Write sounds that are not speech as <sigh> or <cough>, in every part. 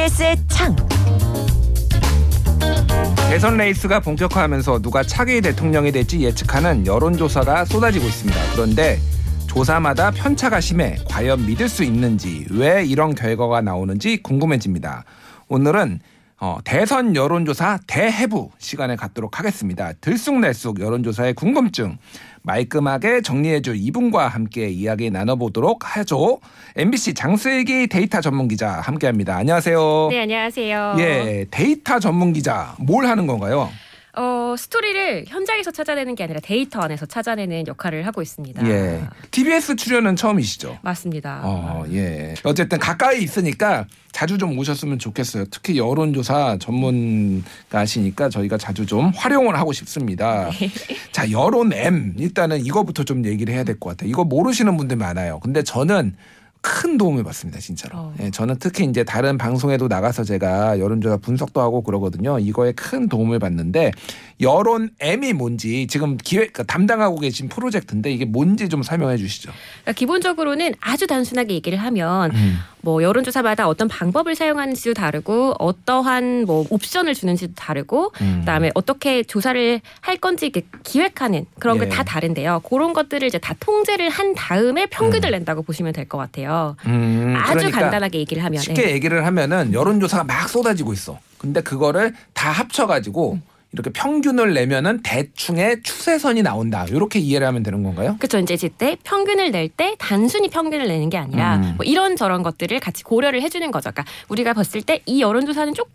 TBS의 창. 대선 레이스가 본격화하면서 누가 차기 대통령이 될지 예측하는 여론조사가 쏟아지고 있습니다. 그런데 조사마다 편차가 심해 과연 믿을 수 있는지 왜 이런 결과가 나오는지 궁금해집니다. 오늘은 어, 대선 여론조사 대해부 시간을 갖도록 하겠습니다. 들쑥날쑥 여론조사의 궁금증 말끔하게 정리해줄 이분과 함께 이야기 나눠보도록 하죠. MBC 장슬기 데이터 전문 기자 함께합니다. 안녕하세요. 네, 안녕하세요. 예, 데이터 전문 기자 뭘 하는 건가요? 어, 스토리를 현장에서 찾아내는 게 아니라 데이터 안에서 찾아내는 역할을 하고 있습니다. 예, TBS 출연은 처음이시죠? 맞습니다. 어, 예. 어쨌든 가까이 있으니까 자주 좀 오셨으면 좋겠어요. 특히 여론조사 전문가시니까 저희가 자주 좀 활용을 하고 싶습니다. 네. 자, 여론 M. 일단은 이거부터 좀 얘기를 해야 될 것 같아요. 이거 모르시는 분들 많아요. 근데 저는 큰 도움을 받습니다, 진짜로. 어. 예, 저는 특히 이제 다른 방송에도 나가서 제가 여론조사 분석도 하고 그러거든요. 이거에 큰 도움을 받는데 여론 M이 뭔지 지금 기획 그러니까 담당하고 계신 프로젝트인데 이게 뭔지 좀 설명해 주시죠. 그러니까 기본적으로는 아주 단순하게 얘기를 하면 음. 뭐 여론조사마다 어떤 방법을 사용하는지도 다르고 어떠한 뭐 옵션을 주는지도 다르고 음. 그다음에 어떻게 조사를 할 건지 이렇게 기획하는 그런 게 예. 다 다른데요. 그런 것들을 이제 다 통제를 한 다음에 평균을 낸다고 보시면 될 것 같아요. 음, 아주 그러니까 간단하게 얘기를 하면 쉽게 네. 얘기를 하면은 여론조사가 막 쏟아지고 있어. 근데 그거를 다 합쳐가지고 음. 이렇게 평균을 내면은 대충의 추세선이 나온다. 이렇게 이해를 하면 되는 건가요? 그렇죠. 이제 이때 평균을 낼 때 단순히 평균을 내는 게 아니라 음. 뭐 이런 저런 것들을 같이 고려를 해주는 거죠. 그러니까 우리가 봤을 때 이 여론조사는 조금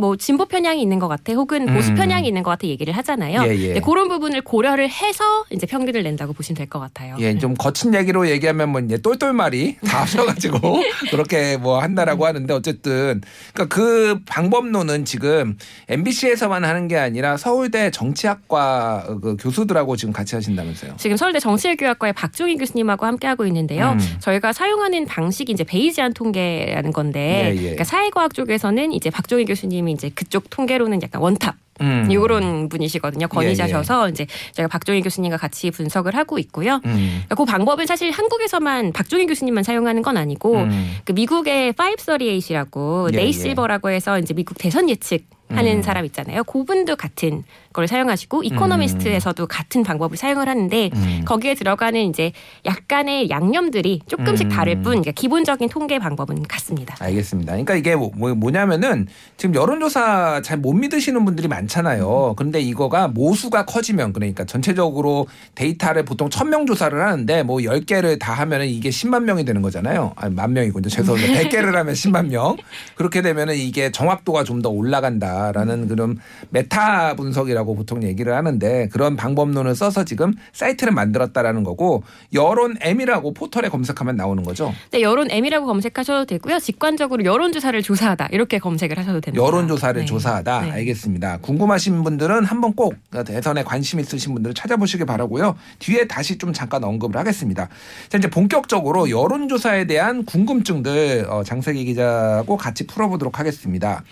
뭐 진보 편향이 있는 것 같아, 혹은 보수 음. 편향이 있는 것 같아 얘기를 하잖아요. 예, 예. 네, 그런 부분을 고려를 해서 이제 평균을 낸다고 보시면 될 것 같아요. 예, 좀 거친 얘기로 얘기하면 뭐 이제 똘똘말이 <laughs> 다 합쳐가지고 <laughs> 그렇게 뭐 한다라고 하는데 어쨌든 그러니까 그 방법론은 지금 MBC에서만 하는 게 아니라 서울대 정치학과 그 교수들하고 지금 같이 하신다면서요? 지금 서울대 정치외교학과의 박종희 교수님하고 함께 하고 있는데요. 음. 저희가 사용하는 방식이 이제 베이지안 통계라는 건데, 예, 예. 그러니까 사회과학 쪽에서는 이제 박종희 교수님이 이제 그쪽 통계로는 약간 원탑 음. 이런 분이시거든요. 권위자셔서 예, 이제 제가 박종희 교수님과 같이 분석을 하고 있고요. 음. 그 방법은 사실 한국에서만 박종희 교수님만 사용하는 건 아니고 음. 그 미국의 538이라고 예, 네이 예. 실버라고 해서 이제 미국 대선 예측 하는 음. 사람 있잖아요. 그분도 같은 걸 사용하시고 이코노미스트에서도 같은 방법을 사용을 하는데 음. 거기에 들어가는 이제 약간의 양념들이 조금씩 음. 다를 뿐 그러니까 기본적인 통계 방법은 같습니다. 알겠습니다. 그러니까 이게 뭐, 뭐- 뭐냐면은 지금 여론조사 잘 못 믿으시는 분들이 많잖아요. 그런데 이거가 모수가 커지면 그러니까 전체적으로 데이터를 보통 1000명 조사를 하는데 뭐 10개를 다 하면은 이게 10만 명이 되는 거잖아요. 아니, 만 명이군요. 죄송합니다. 100개를 하면 10만 명. 그렇게 되면은 이게 정확도가 좀 더 올라간다라는 그런 메타 분석이라고 보통 얘기를 하는데 그런 방법론을 써서 지금 사이트를 만들었다라는 거고 여론 M이라고 포털에 검색하면 나오는 거죠. 네, 여론 M이라고 검색하셔도 되고요. 직관적으로 여론조사를 조사하다 이렇게 검색을 하셔도 됩니다. 여론조사를 네. 조사하다. 네. 알겠습니다. 궁금하신 분들은 한번 꼭 대선에 관심 있으신 분들은 찾아보시기 바라고요. 뒤에 다시 좀 잠깐 언급을 하겠습니다. 자, 이제 본격적으로 여론조사에 대한 궁금증들 어, 장세기 기자하고 같이 풀어보도록 하겠습니다.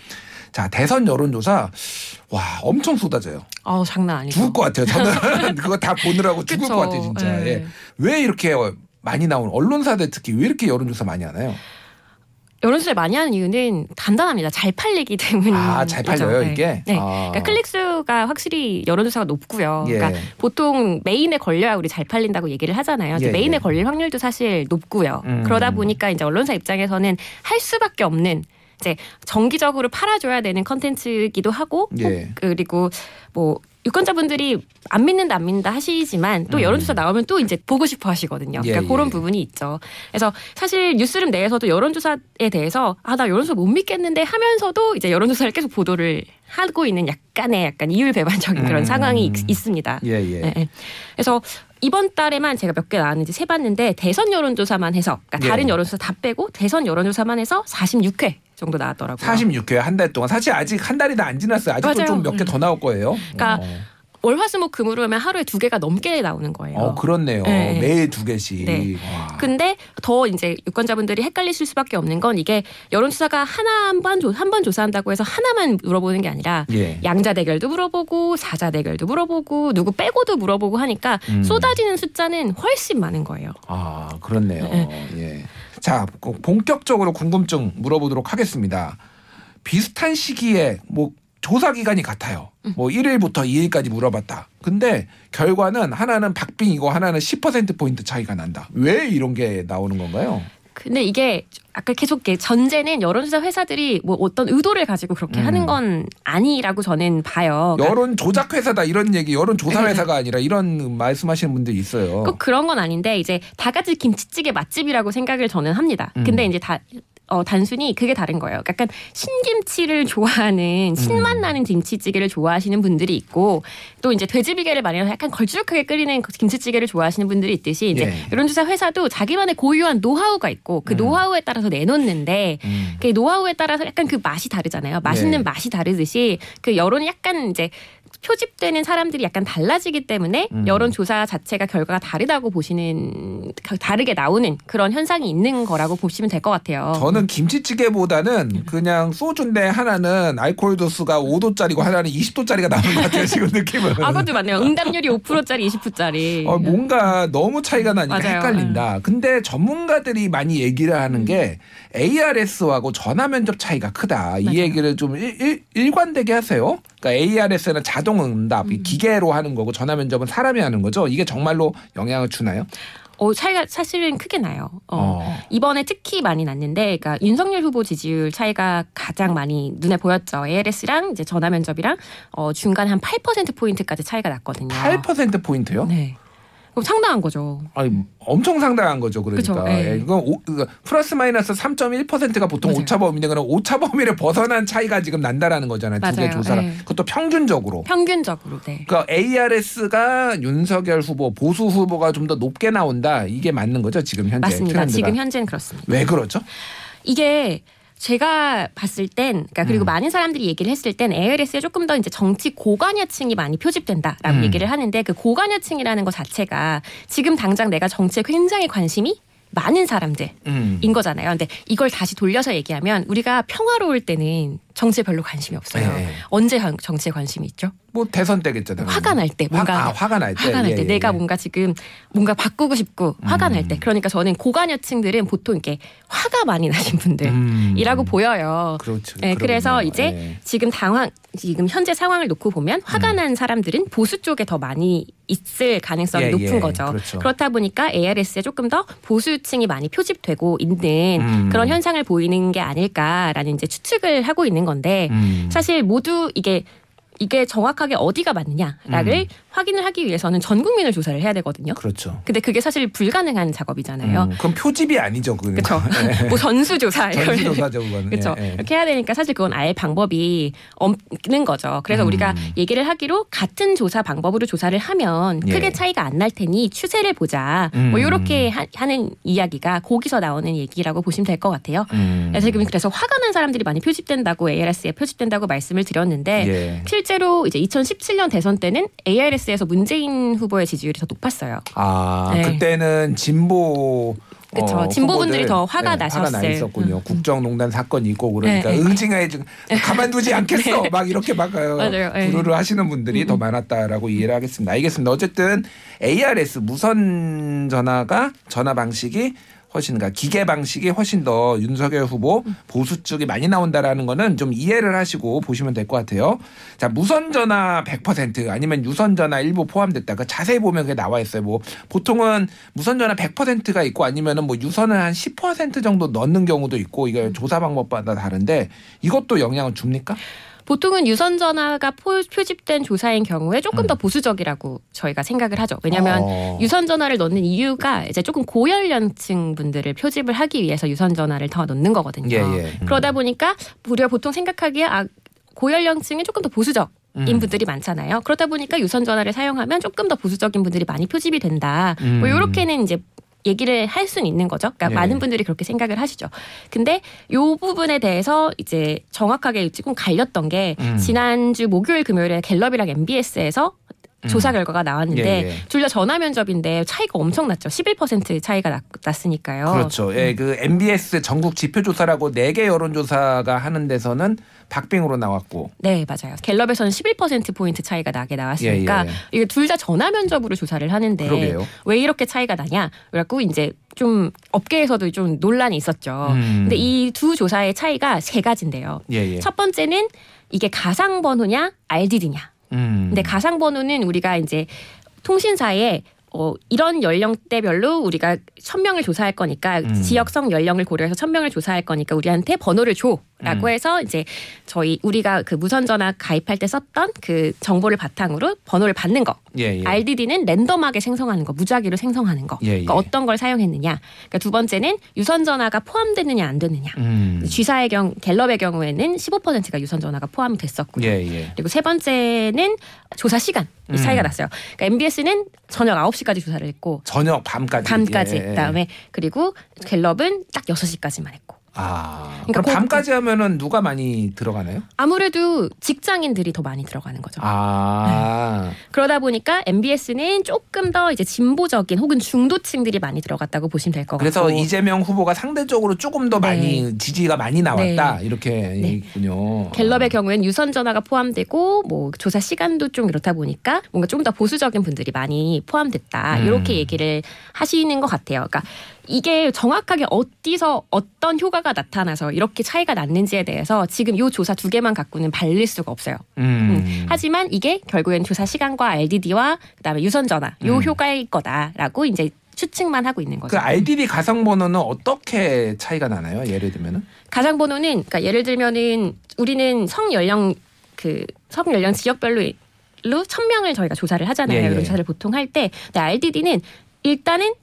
자, 대선 여론조사 와 엄청 쏟아져요. 어 장난 아니죠. 죽을 것 같아요. 저는 <laughs> 그거 다 보느라고 죽을 그쵸. 것 같아요, 진짜. 네. 예. 왜 이렇게 많이 나오는 언론사들 특히 왜 이렇게 여론조사 많이 하나요? 여론조사를 많이 하는 이유는 단단합니다. 잘 팔리기 때문이죠. 아, 잘 팔려요, 네. 이게? 네. 아. 그러니까 클릭 수가 확실히 여론조사가 높고요. 예. 그러니까 보통 메인에 걸려야 우리 잘 팔린다고 얘기를 하잖아요. 예, 메인에 예. 걸릴 확률도 사실 높고요. 음. 그러다 보니까 이제 언론사 입장에서는 할 수밖에 없는 이제 정기적으로 팔아줘야 되는 컨텐츠이기도 하고 예. 혹- 그리고 뭐 유권자분들이 안 믿는다 안 믿는다 하시지만 또 음. 여론조사 나오면 또 이제 보고 싶어 하시거든요. 예, 그러니까 그런 예. 부분이 있죠. 그래서 사실 뉴스룸 내에서도 여론조사에 대해서 아 나 여론조사 못 믿겠는데 하면서도 이제 여론조사를 계속 보도를 하고 있는 약간의 약간 이율배반적인 그런 음. 상황이 있, 있습니다. 예, 예. 예, 예. 그래서 이번 달에만 제가 몇 개 나왔는지 세봤는데 대선 여론조사만 해서 그러니까 예. 다른 여론조사 다 빼고 대선 여론조사만 해서 46회 정도 나왔더라고요. 46회 한 달 동안 사실 아직 한 달이 다 안 지났어요. 아직도. 좀 몇 개 더 나올 거예요. 그러니까 어, 월화수목 금으로 하면 하루에 두 개가 넘게 나오는 거예요. 어, 그렇네요. 네. 매일 두 개씩. 네. 와. 근데 더 이제 유권자분들이 헷갈리실 수밖에 없는 건 이게 여론조사가 하나 한번 한번 조사한다고 해서 하나만 물어보는 게 아니라 예. 양자 대결도 물어보고 사자 대결도 물어보고 누구 빼고도 물어보고 하니까 음. 쏟아지는 숫자는 훨씬 많은 거예요. 아, 그렇네요. 네. 예. 자, 꼭 본격적으로 궁금증 물어보도록 하겠습니다. 비슷한 시기에 뭐 조사 기간이 같아요. 뭐 1일부터 2일까지 물어봤다. 근데 결과는 하나는 박빙이고 하나는 10% 포인트 차이가 난다. 왜 이런 게 나오는 건가요? 근데 이게 아까 계속 전제는 여론조사 회사들이 뭐 어떤 의도를 가지고 그렇게 음. 하는 건 아니라고 저는 봐요. 그러니까 여론 조작 회사다 이런 얘기, 여론 조사 회사가 아니라 이런 말씀하시는 분들이 있어요. 꼭 그런 건 아닌데 이제 다 같이 김치찌개 맛집이라고 생각을 저는 합니다. 음. 근데 이제 다 어, 단순히 그게 다른 거예요. 약간 신김치를 좋아하는 신맛 음. 나는 김치찌개를 좋아하시는 분들이 있고 또 이제 돼지비계를 많이 해서 약간 걸쭉하게 끓이는 그 김치찌개를 좋아하시는 분들이 있듯이 이제 예. 여론조사 회사도 자기만의 고유한 노하우가 있고 그 음. 노하우에 따라서 내놓는데 음. 그 노하우에 따라서 약간 그 맛이 다르잖아요. 맛있는 네. 맛이 다르듯이 그 여론이 약간 이제 표집되는 사람들이 약간 달라지기 때문에 음. 여론조사 자체가 결과가 다르다고 보시는 다르게 나오는 그런 현상이 있는 거라고 보시면 될 것 같아요. 저는 김치찌개보다는 그냥 소주인데 하나는 알코올 도수가 5도짜리고 하나는 20도짜리가 나오는 것 같아요. 지금 느낌은. 아, 그것도 맞네요. 응답률이 5%짜리, 20%짜리. 어, 뭔가 너무 차이가 나니까 맞아요. 네. 헷갈린다. 근데 전문가들이 많이 얘기를 하는 게 ARS하고 전화 면접 차이가 크다. 이 맞아요. 얘기를 좀 일, 일, 관되게 하세요. 그러니까 ARS는 자동 응답, 음. 이 기계로 하는 거고 전화 면접은 사람이 하는 거죠. 이게 정말로 영향을 주나요? 어, 차이가 사실은 크게 나요. 어. 어. 이번에 특히 많이 났는데, 그러니까 윤석열 후보 지지율 차이가 가장 많이 눈에 보였죠. ALS랑 이제 전화 면접이랑 어, 중간 한 8% 포인트까지 차이가 났거든요. 8% 포인트요? 네. 그럼 상당한 거죠. 아니 엄청 상당한 거죠. 그러니까 그쵸, 예. 예, 이건 오, 그 플러스 마이너스 3.1%가 보통 맞아요. 오차 범위인데 그럼 오차 범위를 벗어난 차이가 지금 난다라는 거잖아요. 두 개 맞아요, 조사를. 예. 그것도 평균적으로. 평균적으로, 네. 그러니까 ARS가 윤석열 후보, 보수 후보가 좀 더 높게 나온다. 이게 맞는 거죠, 지금 현재 맞습니다. 트렌드가. 지금 현재는 그렇습니다. 왜 그러죠? 이게 제가 봤을 땐, 그러니까 그리고 음. 많은 사람들이 얘기를 했을 땐 ALS에 조금 더 이제 정치 고관여층이 많이 표집된다라고 음. 얘기를 하는데 그 고관여층이라는 것 자체가 지금 당장 내가 정치에 굉장히 관심이 많은 사람들인 음. 거잖아요. 근데 이걸 다시 돌려서 얘기하면 우리가 평화로울 때는 정치에 별로 관심이 없어요. 네. 언제 관- 정치에 관심이 있죠? 뭐 대선 때겠잖아요. 화가 날 때, 뭔가 화, 아, 화가 날 때. 화가 날 예, 때 예, 내가 예. 뭔가 지금 뭔가 바꾸고 싶고 화가 음. 날 때 그러니까 저는 고관여층들은 보통 이렇게 화가 많이 나신 분들이라고 음. 보여요. 그렇죠. 네, 그래서. 이제 예. 지금 당황 지금 현재 상황을 놓고 보면 화가 음. 난 사람들은 보수 쪽에 더 많이 있을 가능성이 예, 높은 예. 거죠. 그렇죠. 그렇다 보니까 ARS에 조금 더 보수층이 많이 표집되고 있는 음. 그런 현상을 보이는 게 아닐까라는 이제 추측을 하고 있는 건데 음. 사실 모두 이게 이게 정확하게 어디가 맞느냐를 음. 확인을 하기 위해서는 전 국민을 조사를 해야 되거든요. 그렇죠. 근데 그게 사실 불가능한 작업이잖아요. 음, 그럼 표집이 아니죠. 그렇죠. <laughs> 뭐 전수조사 이런 전수조사죠, 그거는. <laughs> 그렇죠. 예, 예. 이렇게 해야 되니까 사실 그건 알 방법이 없는 거죠. 그래서 음. 우리가 얘기를 하기로 같은 조사 방법으로 조사를 하면 예. 크게 차이가 안 날 테니 추세를 보자. 음. 뭐 이렇게 하, 는 이야기가 거기서 나오는 얘기라고 보시면 될 것 같아요. 음. 그래서 지금 그래서 화가 난 사람들이 많이 표집된다고 ARS에 표집된다고 말씀을 드렸는데 예. 실제로 이제 2017년 대선 때는 ARS 에서 문재인 후보의 지지율이 더 높았어요. 아 네. 그때는 진보 그쵸. 어, 진보분들이 더 화가 네, 화가 나 나셨을. 있었군요. 음. 국정농단 사건이 있고 그러니까 네, 네. 응징해 좀 가만두지 않겠어. <laughs> 막 이렇게 막 어, 맞아요. 네. 부르르 하시는 분들이 더 많았다라고 이해를 하겠습니다. 알겠습니다. 어쨌든 ARS 무선 전화가 전화 방식이 훨씬 그러니까 기계 방식이 훨씬 더 윤석열 후보 보수 쪽이 많이 나온다라는 거는 좀 이해를 하시고 보시면 될 것 같아요. 자 무선 전화 100% 아니면 유선 전화 일부 포함됐다. 그 자세히 보면 그게 나와 있어요. 뭐 보통은 무선 전화 100%가 있고 아니면은 뭐 유선을 한 10% 정도 넣는 경우도 있고 이게 조사 방법마다 다른데 이것도 영향을 줍니까? 보통은 유선 전화가 포- 표집된 조사인 경우에 조금 더 보수적이라고 저희가 생각을 하죠. 왜냐하면 음. 어. 유선 전화를 넣는 이유가 이제 조금 고연령층 분들을 표집을 하기 위해서 유선 전화를 더 넣는 거거든요. 예, 예. 음. 그러다 보니까 우리가 보통 생각하기에 아 고연령층이 조금 더 보수적. 인 음. 분들이 많잖아요. 그러다 보니까 유선 전화를 사용하면 조금 더 보수적인 분들이 많이 표집이 된다. 음. 뭐 이렇게는 이제 얘기를 할 수는 있는 거죠. 그러니까 예. 많은 분들이 그렇게 생각을 하시죠. 근데 요 부분에 대해서 이제 정확하게 조금 갈렸던 게 음. 지난주 목요일 금요일에 갤럽이랑 MBS에서 조사 결과가 나왔는데 예, 예. 둘다 전화 면접인데 차이가 엄청 났죠. 11% 차이가 났, 났으니까요. 그렇죠. 예, 그 MBS 전국 지표 조사라고 네개 여론 조사가 하는 데서는 박빙으로 나왔고. 네, 맞아요. 갤럽에서는 11% 포인트 차이가 나게 나왔으니까 예, 예. 이게 둘 다 전화 면접으로 조사를 하는데 그러게요. 왜 이렇게 차이가 나냐? 그래갖고 이제 좀 업계에서도 좀 논란이 있었죠. 음. 근데 이 두 조사의 차이가 세 가지인데요. 예, 예. 첫 번째는 이게 가상 번호냐 RDD냐. 음. 근데 가상 번호는 우리가 이제 통신사에 어, 이런 연령대별로 우리가 천 명을 조사할 거니까 음. 지역성 연령을 고려해서 천 명을 조사할 거니까 우리한테 번호를 줘 라고 음. 해서 이제 저희 우리가 그 무선 전화 가입할 때 썼던 그 정보를 바탕으로 번호를 받는 거. 예, 예. RDD는 랜덤하게 생성하는 거, 무작위로 생성하는 거. 예, 예. 그러니까 어떤 걸 사용했느냐. 그러니까 두 번째는 유선 전화가 포함됐느냐 안 됐느냐. 음. G사의 경 갤럽의 경우에는 15%가 유선 전화가 포함이 됐었고요. 예, 예. 그리고 세 번째는 조사 시간 음. 차이가 났어요. 그러니까 MBS는 저녁 9시까지 조사를 했고 저녁 밤까지. 밤까지 예, 예. 그다음에 그리고 갤럽은 딱 6시까지만 했고 아. 그러니까 그럼 그- 밤까지 하면은 누가 많이 들어가나요? 아무래도 직장인들이 더 많이 들어가는 거죠. 아. <laughs> 그러다 보니까 MBS는 조금 더 이제 진보적인 혹은 중도층들이 많이 들어갔다고 보시면 될 것 같고 그래서 이재명 후보가 상대적으로 조금 더 네. 많이 지지가 많이 나왔다 이렇게 네. 있군요. 갤럽의 경우에는 유선 전화가 포함되고 뭐 조사 시간도 좀 이렇다 보니까 뭔가 좀더 보수적인 분들이 많이 포함됐다 음. 이렇게 얘기를 하시는 것 같아요. 그러니까 이게 정확하게 어디서 어떤 효과가 나타나서 이렇게 차이가 났는지에 대해서 지금 이 조사 두 개만 갖고는 발릴 수가 없어요. 음. 음. 하지만 이게 결국엔 조사 시간과 RDD와 그다음에 유선 전화 요 음. 효과일 거다라고 이제 추측만 하고 있는 거죠. 그 RDD 가상 번호는 어떻게 차이가 나나요? 예를 들면은? 가상 번호는 그러니까 예를 들면은 우리는 성 연령 그 성 연령 지역별로 천 명을 저희가 조사를 하잖아요. 예, 예. 이런 조사를 보통 할 때, 근데 RDD는 일단은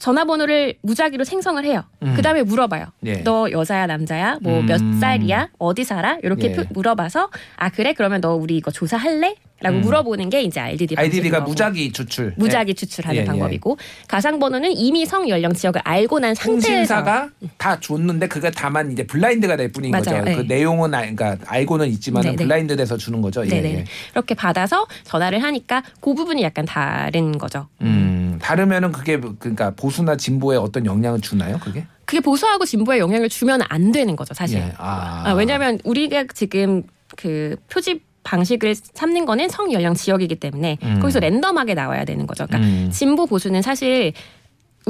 전화번호를 무작위로 생성을 해요. 음. 그 다음에 물어봐요. 예. 너 여자야 남자야? 뭐 몇 음. 살이야? 어디 살아? 이렇게 예. 표- 물어봐서 아 그래 그러면 너 우리 이거 조사할래? 라고 음. 물어보는 게 이제 RDD RDD가 방식인 거고. 무작위 추출. 무작위 추출하는 예, 예. 방법이고 가상 번호는 이미 성 연령 지역을 알고 난 상태에서 통신사가 다 줬는데 그게 다만 이제 블라인드가 될 뿐인 맞아요. 거죠. 그 네. 내용은 아, 그러니까 알고는 있지만 은 네, 네. 블라인드 돼서 주는 거죠. 예, 네네. 예. 이렇게 받아서 전화를 하니까 그 부분이 약간 다른 거죠. 음, 다르면은 그게 그러니까 보수나 진보에 어떤 영향을 주나요? 그게? 그게 보수하고 진보에 영향을 주면 안 되는 거죠, 사실. 예. 아. 아, 왜냐하면 우리가 지금 그 표집 방식을 삼는 거는 성 연령 지역이기 때문에 음. 거기서 랜덤하게 나와야 되는 거죠. 그러니까 음. 진보 보수는 사실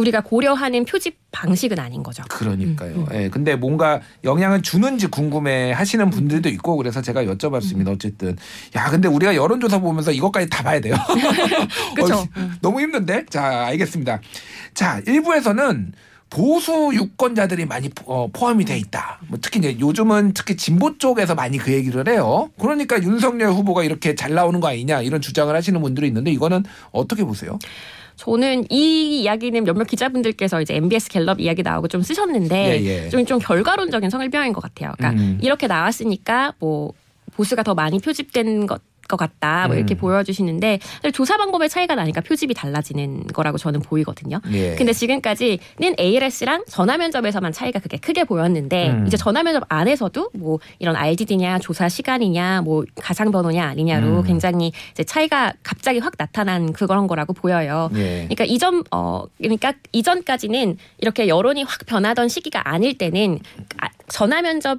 우리가 고려하는 표집 방식은 아닌 거죠. 그러니까요. 음, 예. 근데 뭔가 영향을 주는지 궁금해 하시는 분들도 있고 그래서 제가 음. 여쭤봤습니다. 어쨌든. 야, 근데 우리가 여론조사 보면서 이것까지 다 봐야 돼요. <laughs> 그쵸. 어, 너무 힘든데? 자, 알겠습니다. 자, 일부에서는 보수 유권자들이 많이 포- 어, 포함이 돼 있다. 뭐 특히 이제 요즘은 특히 진보 쪽에서 많이 그 얘기를 해요. 그러니까 윤석열 후보가 이렇게 잘 나오는 거 아니냐 이런 주장을 하시는 분들이 있는데 이거는 어떻게 보세요? 저는 이 이야기는 몇몇 기자분들께서 이제 MBS 갤럽 이야기 나오고 좀 쓰셨는데 예, 예. 좀, 좀 결과론적인 성일병인 것 같아요. 그러니까 음. 이렇게 나왔으니까 뭐 보수가 더 많이 표집된 것. 것 같다 뭐 이렇게 음. 보여주시는데 조사 방법의 차이가 나니까 표집이 달라지는 거라고 저는 보이거든요. 예. 근데 지금까지는 ALS랑 전화 면접에서만 차이가 그게 크게 보였는데 음. 이제 전화 면접 안에서도 뭐 이런 RDD냐 조사 시간이냐 뭐 가상 번호냐 아니냐로 음. 굉장히 이제 차이가 갑자기 확 나타난 그런 거라고 보여요. 예. 그러니까 이전 어 그러니까 이전까지는 이렇게 여론이 확 변하던 시기가 아닐 때는 아, 전화 면접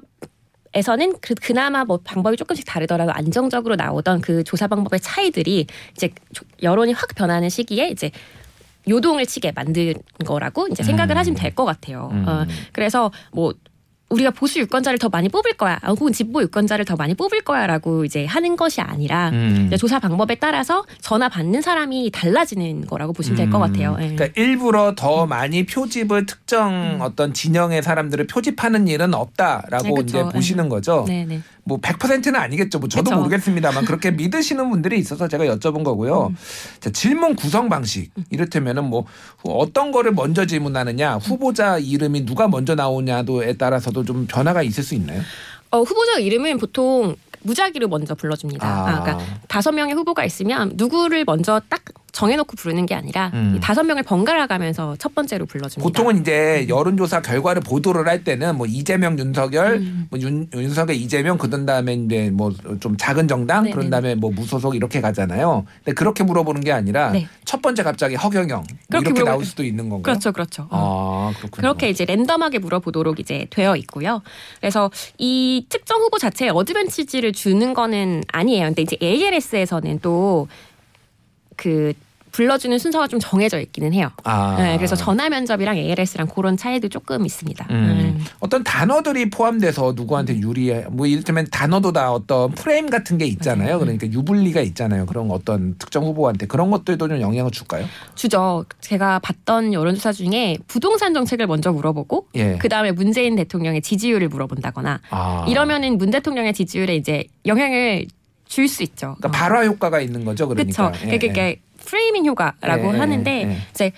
에서는 그, 그나마 뭐 방법이 조금씩 다르더라도 안정적으로 나오던 그 조사 방법의 차이들이 이제 조- 여론이 확 변하는 시기에 이제 요동을 치게 만든 거라고 이제 생각을 음. 하시면 될 것 같아요. 음. 어, 그래서 뭐 우리가 보수 유권자를 더 많이 뽑을 거야, 아, 혹은 진보 유권자를 더 많이 뽑을 거야라고 이제 하는 것이 아니라 음. 조사 방법에 따라서 전화 받는 사람이 달라지는 거라고 보시면 될것 음. 같아요. 예. 그러니까 일부러 더 많이 표집을 특정 어떤 진영의 사람들을 표집하는 일은 없다라고 네, 그쵸. 이제 보시는 거죠. 네, 네. 뭐 100%는 아니겠죠. 뭐 저도 그쵸. 모르겠습니다만 그렇게 <laughs> 믿으시는 분들이 있어서 제가 여쭤본 거고요. 음. 자, 질문 구성 방식 이를테면은 뭐 어떤 거를 먼저 질문하느냐, 후보자 이름이 누가 먼저 나오냐도에 따라서도 좀 변화가 있을 수 있나요? 어, 후보자 이름은 보통 무작위로 먼저 불러줍니다. 아. 아, 그러니까 다섯 명의 후보가 있으면 누구를 먼저 딱 정해놓고 부르는 게 아니라 음. 이 다섯 명을 번갈아 가면서 첫 번째로 불러줍니다. 보통은 이제 여론조사 결과를 보도를 할 때는 뭐 이재명, 윤석열, 음. 뭐 윤, 윤석열, 이재명 그런 다음에 이제 뭐 좀 작은 정당 네네네. 그런 다음에 뭐 무소속 이렇게 가잖아요. 근데 그렇게 물어보는 게 아니라 네. 첫 번째 갑자기 허경영 뭐 그렇게 이렇게 물어보- 나올 수도 있는 건가요? 그렇죠, 그렇죠. 어. 아 그렇군요. 그렇게 이제 랜덤하게 물어보도록 이제 되어 있고요. 그래서 이 특정 후보 자체에 어드밴티지를 주는 거는 아니에요. 근데 이제 ALS에서는 또 그 불러주는 순서가 좀 정해져 있기는 해요. 아. 네, 그래서 전화 면접이랑 ALS랑 그런 차이도 조금 있습니다. 음. 음. 어떤 단어들이 포함돼서 누구한테 유리해 뭐 이를테면 단어도 다 어떤 프레임 같은 게 네. 있잖아요. 그러니까 유불리가 있잖아요. 그런 어떤 특정 후보한테 그런 것들도 좀 영향을 줄까요? 주죠. 제가 봤던 여론조사 중에 부동산 정책을 먼저 물어보고 예. 그 다음에 문재인 대통령의 지지율을 물어본다거나 아. 이러면은 문 대통령의 지지율에 이제 영향을 줄 수 있죠. 그러니까 발화 효과가 있는 거죠. 그러니까. 그렇죠. 예, 그러니까 예. 프레이밍 효과라고 예, 예, 하는데 예. 이제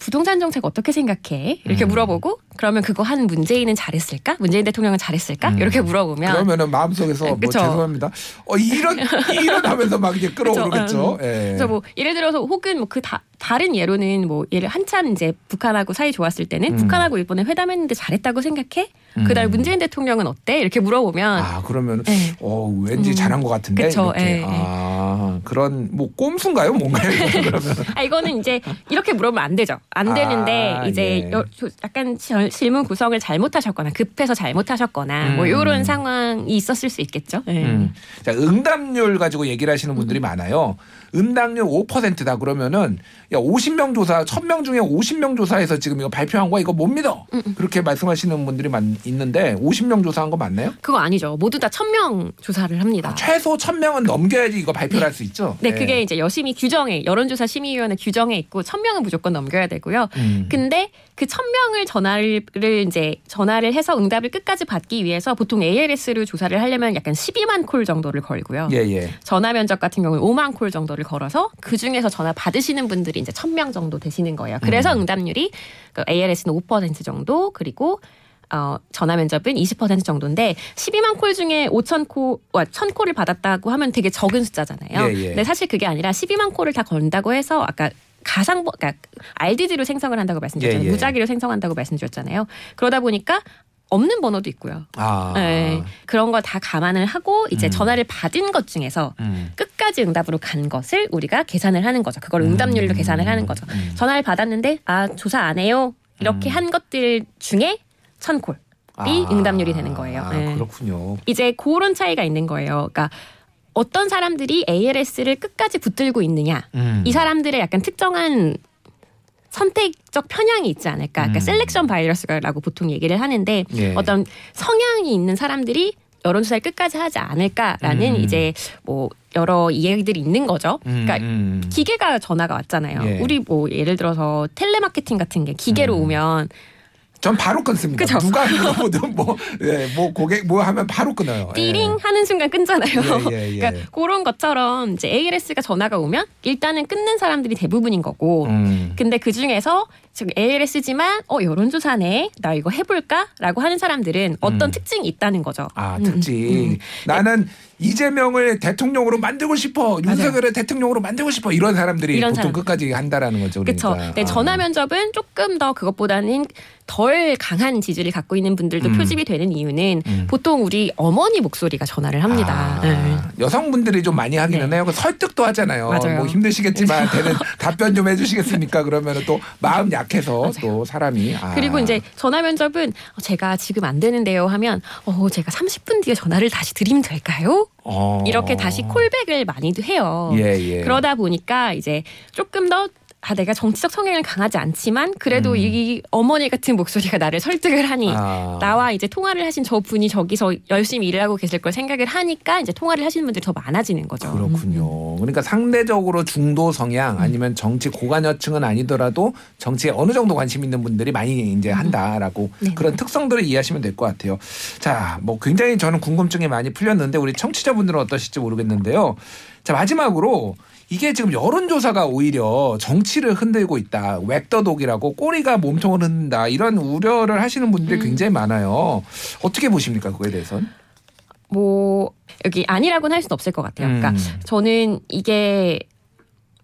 부동산 정책 어떻게 생각해? 이렇게 음. 물어보고 그러면 그거 한 문재인은 잘했을까? 문재인 대통령은 잘했을까? 음. 이렇게 물어보면 그러면은 마음속에서 뭐 그쵸. 죄송합니다. 어 이런 이런 하면서 막 이제 끌어오르겠죠. 예. 그래서 뭐 예를 들어서 혹은 뭐 그 다른 예로는 뭐 예를 한참 이제 북한하고 사이 좋았을 때는 음. 북한하고 일본에 회담했는데 잘했다고 생각해? 음. 문재인 대통령은 어때? 이렇게 물어보면 아 그러면 네. 어 왠지 음. 잘한 것 같은데 그쵸, 이렇게 예, 예. 아 그런 뭐 꼼수인가요 뭔가요 <laughs> 그러면 아 이거는 이제 이렇게 물어보면 안 되죠. 안 되는데 아, 이제 예. 여- 조- 약간 질- 질문 구성을 잘못하셨거나 급해서 잘못하셨거나 뭐 음. 이런 상황이 있었을 수 있겠죠. 예. 음. 자, 응답률 가지고 얘기를 하시는 분들이 많아요. 응답률 5%다 그러면은 야 50명 조사 1000명 중에 50명 조사해서 지금 이거 발표한 거야 이거 못 믿어. 음, 그렇게 말씀하시는 분들이 많 있는데 50명 조사한 거 맞나요? 그거 아니죠. 모두 다 천명 조사를 합니다. 최소 1000명은 넘겨야지 이거 발표를 할수 있죠. 네, 예. 그게 이제 여심이 규정에 여론조사 심의위원회 규정에 있고 천 명은 무조건 넘겨야 되고요. 음. 근데 그천 명을 전화를 이제 전화를 해서 응답을 끝까지 받기 위해서 보통 ALS를 조사를 하려면 약간 12만 콜 정도를 걸고요. 예, 예. 전화 면접 같은 경우는 5만 콜 정도를 걸어서 그 중에서 전화 받으시는 분들이 이제 1000명 정도 되시는 거예요. 그래서 음. 응답률이 그 ALS는 5% 정도 그리고 어, 전화 면접은 20% 정도인데 12만 콜 중에 5천 콜, 와, 1000 콜을 받았다고 하면 되게 적은 숫자잖아요. 예, 예. 근데 사실 그게 아니라 12만 콜을 다 건다고 해서 아까 가상, 그러니까 RDD로 생성을 한다고 말씀드렸잖아요. 예, 예. 무작위로 생성한다고 말씀드렸잖아요. 그러다 보니까 없는 번호도 있고요. 아. 네, 그런 걸 다 감안을 하고 이제 음. 전화를 받은 것 중에서 음. 끝까지 응답으로 간 것을 우리가 계산을 하는 거죠. 그걸 응답률로 음. 계산을 하는 거죠. 음. 전화를 받았는데 아 조사 안 해요. 이렇게 음. 한 것들 중에 천 콜이 응답률이 되는 거예요. 아, 네. 그렇군요. 이제 그런 차이가 있는 거예요. 그러니까 어떤 사람들이 ARS를 끝까지 붙들고 있느냐. 음. 이 사람들의 약간 특정한 선택적 편향이 있지 않을까. 그러니까 음. 셀렉션 바이러스라고 보통 얘기를 하는데 예. 어떤 성향이 있는 사람들이 여론조사를 끝까지 하지 않을까라는 음. 이제 뭐 여러 이야기들이 있는 거죠. 음, 그러니까 음. 기계가 전화가 왔잖아요. 예. 우리 뭐 예를 들어서 텔레마케팅 같은 게 기계로 음. 오면 전 바로 끊습니다. 그죠? 누가 <laughs> 물어보든 뭐, 예, 뭐 고객 뭐 하면 바로 끊어요. 띠링 하는 순간 끊잖아요. 예, 예, 예. 그러니까 그런 것처럼 이제 ALS가 전화가 오면 일단은 끊는 사람들이 대부분인 거고. 음. 근데 그 중에서 지금 ALS지만 어 여론조사네 나 이거 해볼까라고 하는 사람들은 어떤 음. 특징이 있다는 거죠. 아, 음, 특징. 음, 음. 나는 이재명을 대통령으로 만들고 싶어. 윤석열을 대통령으로 만들고 싶어. 이런 사람들이 이런 보통 사람. 끝까지 한다라는 거죠. 그렇죠. 그러니까. 네, 아. 전화 면접은 조금 더 그것보다는 덜 강한 지지를 갖고 있는 분들도 음. 표집이 되는 이유는 음. 보통 우리 어머니 목소리가 전화를 합니다. 아, 네. 여성분들이 좀 많이 하기는 네. 해요. 그 설득도 하잖아요. 맞아요. 뭐 힘드시겠지만 <laughs> 되는 답변 좀 해주시겠습니까? 그러면 또 마음 약 해서 맞아요. 또 사람이. 아. 그리고 이제 전화 면접은 어, 제가 지금 안 되는데요 하면 어 제가 30분 뒤에 전화를 다시 드리면 될까요? 어. 이렇게 다시 콜백을 많이도 해요. 예, 예. 그러다 보니까 이제 조금 더 아, 내가 정치적 성향을 강하지 않지만 그래도 음. 이 어머니 같은 목소리가 나를 설득을 하니 아. 나와 이제 통화를 하신 저 분이 저기서 열심히 일을 하고 계실 걸 생각을 하니까 이제 통화를 하시는 분들이 더 많아지는 거죠. 그렇군요. 그러니까 상대적으로 중도 성향 음. 아니면 정치 고관여층은 아니더라도 정치에 어느 정도 관심 있는 분들이 많이 이제 한다라고 음. 네. 그런 특성들을 이해하시면 될 것 같아요. 자, 뭐 굉장히 저는 궁금증이 많이 풀렸는데 우리 청취자분들은 어떠실지 모르겠는데요. 자, 마지막으로 이게 지금 여론조사가 오히려 정치를 흔들고 있다. 웩더독이라고 꼬리가 몸통을 흔든다. 이런 우려를 하시는 분들이 음. 굉장히 많아요. 어떻게 보십니까? 그거에 대해서는? 뭐 여기 아니라고는 할 수는 없을 것 같아요. 그러니까 음. 저는 이게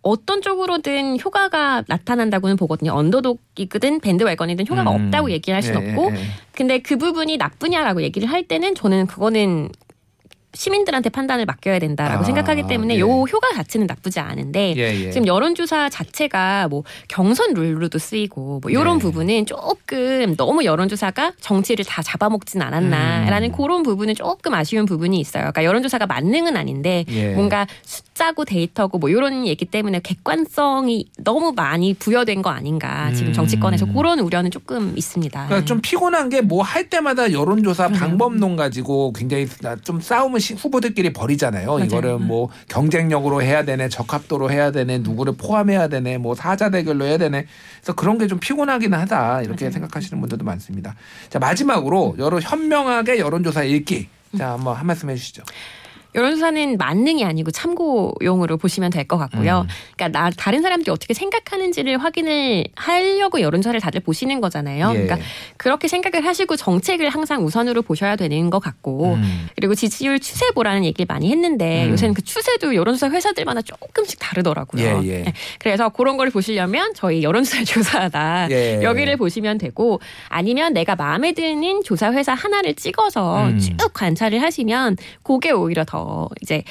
어떤 쪽으로든 효과가 나타난다고는 보거든요. 언더독이든 밴드웨건이든 효과가 음. 없다고 얘기를 할 수는 예, 없고 예, 예. 근데 그 부분이 나쁘냐라고 얘기를 할 때는 저는 그거는 시민들한테 판단을 맡겨야 된다라고 아, 생각하기 때문에 예. 요 효과 자체는 나쁘지 않은데 예, 예. 지금 여론조사 자체가 뭐 경선 룰로도 쓰이고 뭐 이런 네. 부분은 조금 너무 여론조사가 정치를 다 잡아먹진 않았나라는 음. 그런 부분은 조금 아쉬운 부분이 있어요. 그러니까 여론조사가 만능은 아닌데 예. 뭔가 숫자고 데이터고 뭐 이런 얘기 때문에 객관성이 너무 많이 부여된 거 아닌가 지금 음. 정치권에서 그런 우려는 조금 있습니다. 그러니까 좀 피곤한 게 뭐 할 때마다 여론조사. 방법론 가지고 굉장히 좀 싸움을 시- 후보들끼리 벌이잖아요. 맞아요. 이거를 뭐 경쟁력으로 해야 되네, 적합도로 해야 되네, 누구를 포함해야 되네, 뭐 사자 대결로 해야 되네. 그래서 그런 게 좀 피곤하기는 하다 이렇게 맞아요. 생각하시는 분들도 많습니다. 자 마지막으로 여론 현명하게 여론조사 읽기. 자 한번 한 말씀 해주시죠. 여론조사는 만능이 아니고 참고용으로 보시면 될 것 같고요. 음. 그러니까 나, 다른 사람들이 어떻게 생각하는지를 확인을 하려고 여론조사를 다들 보시는 거잖아요. 예. 그러니까 그렇게 생각을 하시고 정책을 항상 우선으로 보셔야 되는 것 같고 음. 그리고 지지율 추세 보라는 얘기를 많이 했는데 음. 요새는 그 추세도 여론조사 회사들마다 조금씩 다르더라고요. 예, 예. 네. 그래서 그런 걸 보시려면 저희 여론조사 <laughs> 조사다 예. 여기를 보시면 되고 아니면 내가 마음에 드는 조사 회사 하나를 찍어서 음. 쭉 관찰을 하시면 그게 오히려 더 이제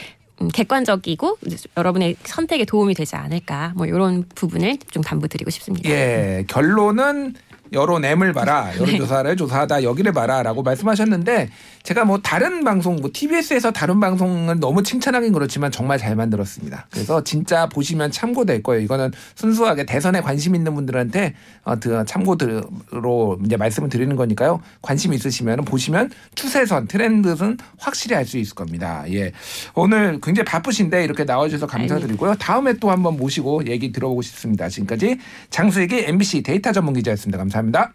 음, 객관적이고 여러분의 선택에 도움이 되지 않을까 뭐 이런 부분을 좀 담보드리고 싶습니다. 예, 결론은 여론엠을 봐라, <laughs> 여론조사를 조사하다 여기를 봐라라고 말씀하셨는데 제가 뭐 다른 방송, 뭐 TBS에서 다른 방송은 너무 칭찬하긴 그렇지만 정말 잘 만들었습니다. 그래서 진짜 보시면 참고될 거예요. 이거는 순수하게 대선에 관심 있는 분들한테 어, 드- 참고로 이제 말씀을 드리는 거니까요. 관심 있으시면 보시면 추세선, 트렌드는 확실히 알 수 있을 겁니다. 예, 오늘 굉장히 바쁘신데 이렇게 나와주셔서 감사드리고요. 다음에 또 한번 모시고 얘기 들어보고 싶습니다. 지금까지 장수익의 MBC 데이터 전문 기자였습니다. 감사합니다.